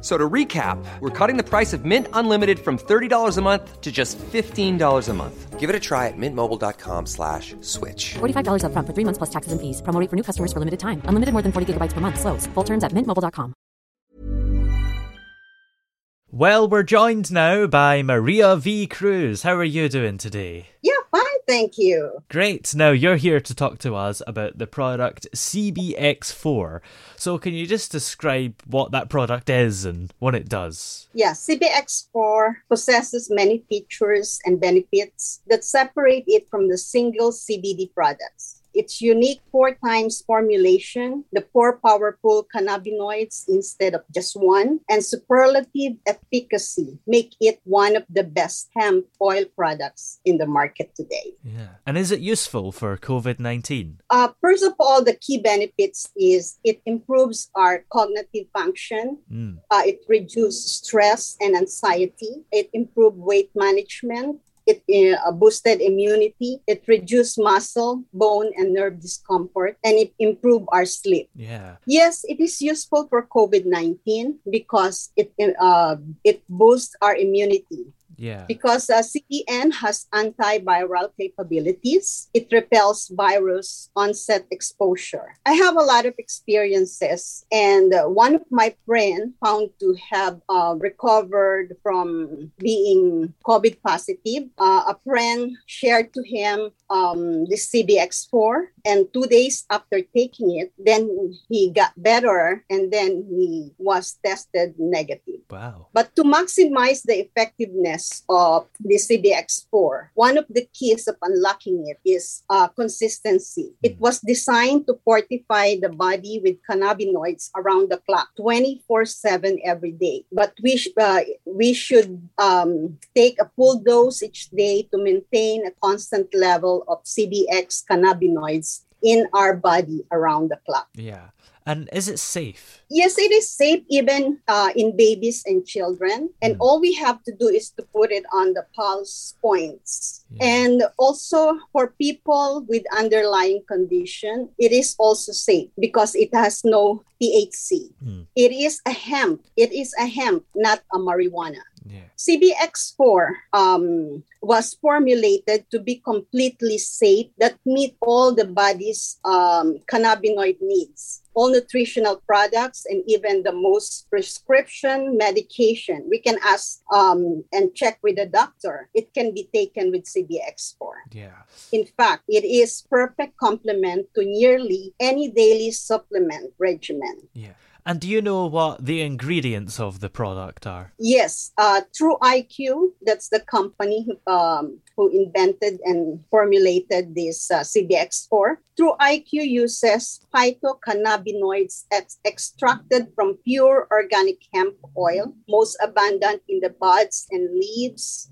So to recap, we're cutting the price of Mint Unlimited from $30 a month to just $15 a month. Give it a try at mintmobile.com slash switch. $45 upfront for three months plus taxes and fees. Promo for new customers for limited time. Unlimited more than 40 gigabytes per month. Slows. Full terms at mintmobile.com. Well, we're joined now by Maria V. Cruz. How are you doing today? Yeah, fine, thank you. Great. Now, you're here to talk to us about the product CBX4. So, can you just describe what that product is and what it does? Yeah, CBX4 possesses many features and benefits that separate it from the single CBD products. Its unique four times formulation, the four powerful cannabinoids instead of just one, and superlative efficacy make it one of the best hemp oil products in the market today. Yeah. And is it useful for COVID 19? Uh, first of all, the key benefits is it improves our cognitive function. Mm. Uh, it reduces stress and anxiety. It improves weight management. It uh, boosted immunity. It reduced muscle, bone, and nerve discomfort, and it improved our sleep. Yeah. Yes, it is useful for COVID nineteen because it uh, it boosts our immunity. Yeah. Because uh, has antiviral capabilities, it repels virus onset exposure. I have a lot of experiences, and uh, one of my friends found to have uh, recovered from being COVID positive. Uh, a friend shared to him um, the CBX4, and two days after taking it, then he got better, and then he was tested negative. Wow. But to maximize the effectiveness of the CBX4, one of the keys of unlocking it is uh, consistency. It was designed to fortify the body with cannabinoids around the clock, 24 7 every day. But we, sh- uh, we should um, take a full dose each day to maintain a constant level of CBX cannabinoids in our body around the clock. Yeah. And is it safe? Yes, it is safe even uh, in babies and children. And Mm. all we have to do is to put it on the pulse points. Yeah. And also for people with underlying condition, it is also safe because it has no THC. Mm. It is a hemp. It is a hemp, not a marijuana. Yeah. CBX4 um, was formulated to be completely safe that meet all the body's um, cannabinoid needs, all nutritional products, and even the most prescription medication. We can ask um, and check with the doctor. It can be taken with CBX4. Yeah. In fact, it is perfect complement to nearly any daily supplement regimen. Yeah. And do you know what the ingredients of the product are? Yes, uh, TruIQ, that's the company um, who invented and formulated this uh, CBX4. TruIQ uses phytocannabinoids ex- extracted from pure organic hemp oil, most abundant in the buds and leaves,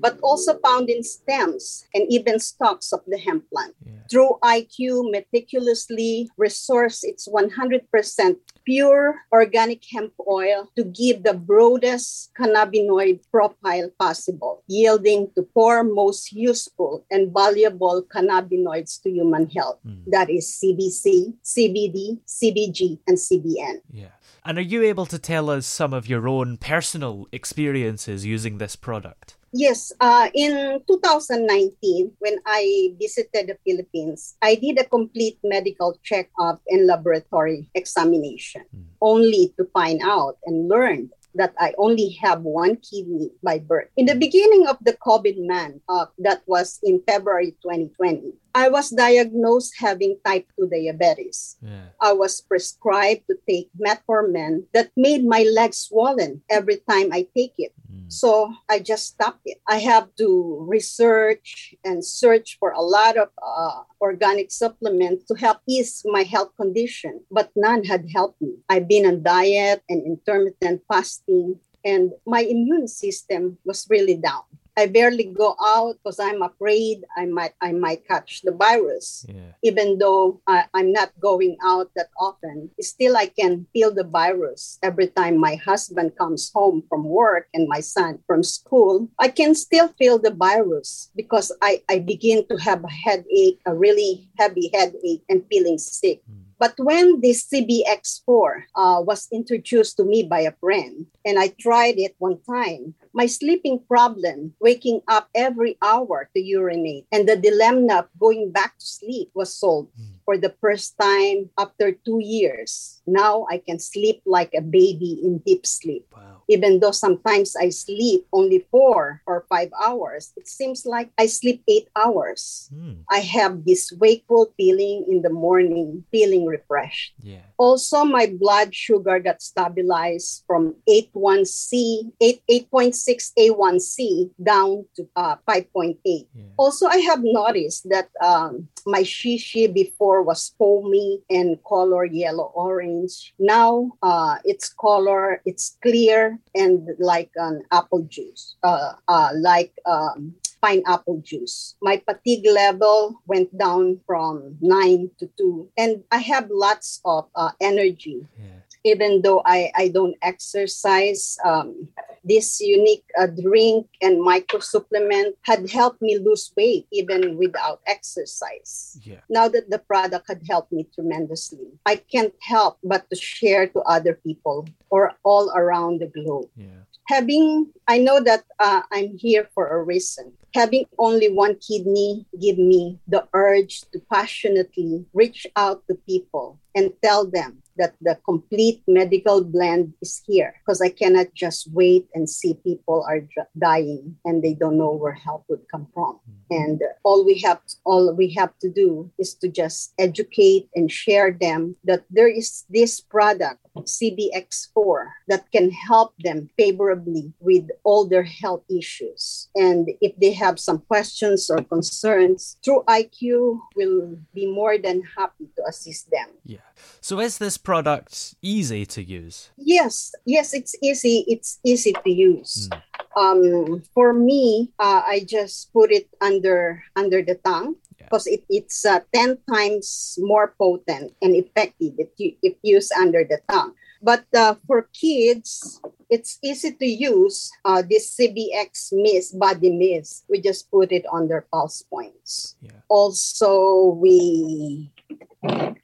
but also found in stems and even stalks of the hemp plant. Yeah. TruIQ meticulously resource its 100% pure organic hemp oil to give the broadest cannabinoid profile possible, yielding to four most useful and valuable cannabinoids to human health. Mm. That is CBC, CBD, CBG, and CBN. Yeah. And are you able to tell us some of your own personal experiences using this product? Yes, uh, in 2019, when I visited the Philippines, I did a complete medical checkup and laboratory examination, only to find out and learn that I only have one kidney by birth. In the beginning of the COVID man, uh, that was in February 2020, I was diagnosed having type 2 diabetes. Yeah. I was prescribed to take metformin that made my legs swollen every time I take it. So I just stopped it. I have to research and search for a lot of uh, organic supplements to help ease my health condition, but none had helped me. I've been on diet and intermittent fasting, and my immune system was really down. I barely go out because I'm afraid I might I might catch the virus. Yeah. Even though I, I'm not going out that often, still I can feel the virus every time my husband comes home from work and my son from school. I can still feel the virus because I, I begin to have a headache, a really heavy headache, and feeling sick. Hmm. But when this CBX4 uh, was introduced to me by a friend, and I tried it one time, my sleeping problem, waking up every hour to urinate, and the dilemma of going back to sleep was solved for the first time after two years. Now I can sleep like a baby in deep sleep. Wow. Even though sometimes I sleep only four or five hours, it seems like I sleep eight hours. Mm. I have this wakeful feeling in the morning, feeling refreshed. Yeah. Also, my blood sugar got stabilized from 8.1C, 8, 8.6 A1C down to uh, 5.8. Yeah. Also, I have noticed that um, my shishi before was foamy and color yellow orange. Now uh, its color, it's clear and like an apple juice, uh, uh, like um, pineapple juice. My fatigue level went down from nine to two, and I have lots of uh, energy. Yeah. Even though I, I don't exercise, um, this unique uh, drink and micro supplement had helped me lose weight even without exercise. Yeah. Now that the product had helped me tremendously, I can't help but to share to other people or all around the globe Yeah. having i know that uh, i'm here for a reason having only one kidney give me the urge to passionately reach out to people and tell them that the complete medical blend is here because i cannot just wait and see people are dying and they don't know where help would come from and uh, all we have all we have to do is to just educate and share them that there is this product CBX4 that can help them favorably with all their health issues. And if they have some questions or concerns, TruIQ will be more than happy to assist them. Yeah. So is this product easy to use? Yes, yes, it's easy. It's easy to use. Um, for me, uh, I just put it under under the tongue Yeah. because it, it's uh, ten times more potent and effective if you if used under the tongue. But uh, for kids, it's easy to use. Uh, this CBX Mist Body Mist, we just put it on their pulse points. Yeah. Also, we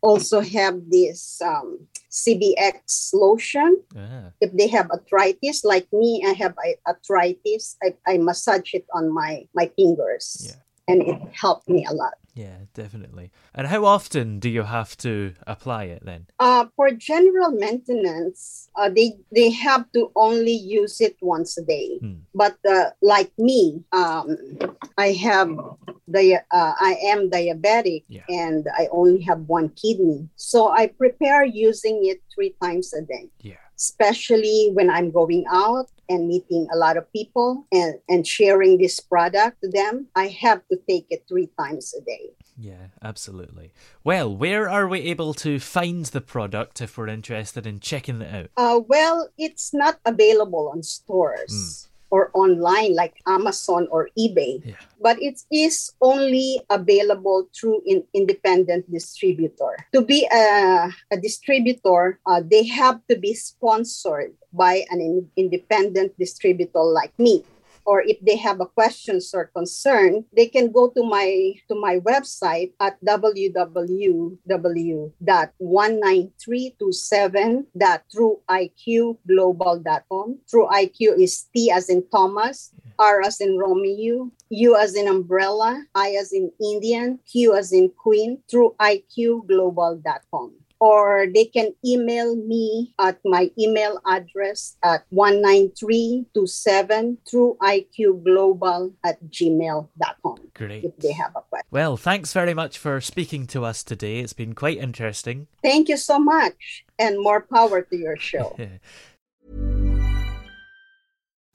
also have this um, CBX lotion Ah. if they have arthritis like me i have arthritis I, I massage it on my my fingers Yeah. and it helped me a lot Yeah, definitely. And how often do you have to apply it then? uh, for general maintenance uh, they they have to only use it once a day Hmm. but uh, like me um, i have the uh, i am diabetic Yeah. and i only have one kidney so i prepare using it three times a day Yeah. especially when I'm going out and meeting a lot of people and, and sharing this product to them, I have to take it three times a day. Yeah, absolutely. Well, where are we able to find the product if we're interested in checking it out? Uh, well, it's not available on stores or online like Amazon or eBay, Yeah. but it is only available through an independent distributor. To be a, a distributor, uh, they have to be sponsored by an in- independent distributor like me. Or if they have a questions or concern, they can go to my to my website at www.19327.truiqglobal.com. Through IQ is T as in Thomas, R as in Romeo, U as in umbrella, I as in Indian, Q as in Queen, TruIQglobal.com. or they can email me at my email address at 19327 truiqglobal at gmail.com. Great. If they have a question. Well, thanks very much for speaking to us today. It's been quite interesting. Thank you so much, and more power to your show.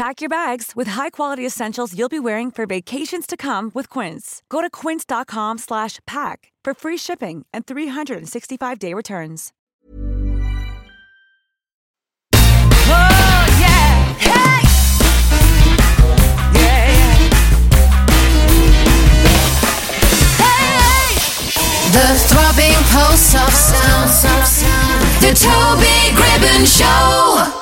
Pack your bags with high-quality essentials you'll be wearing for vacations to come with Quince. Go to quince.com slash pack for free shipping and 365-day returns. Oh, yeah. Hey! Yeah, yeah. The throbbing pulse of sound. The Toby Gribbon Show.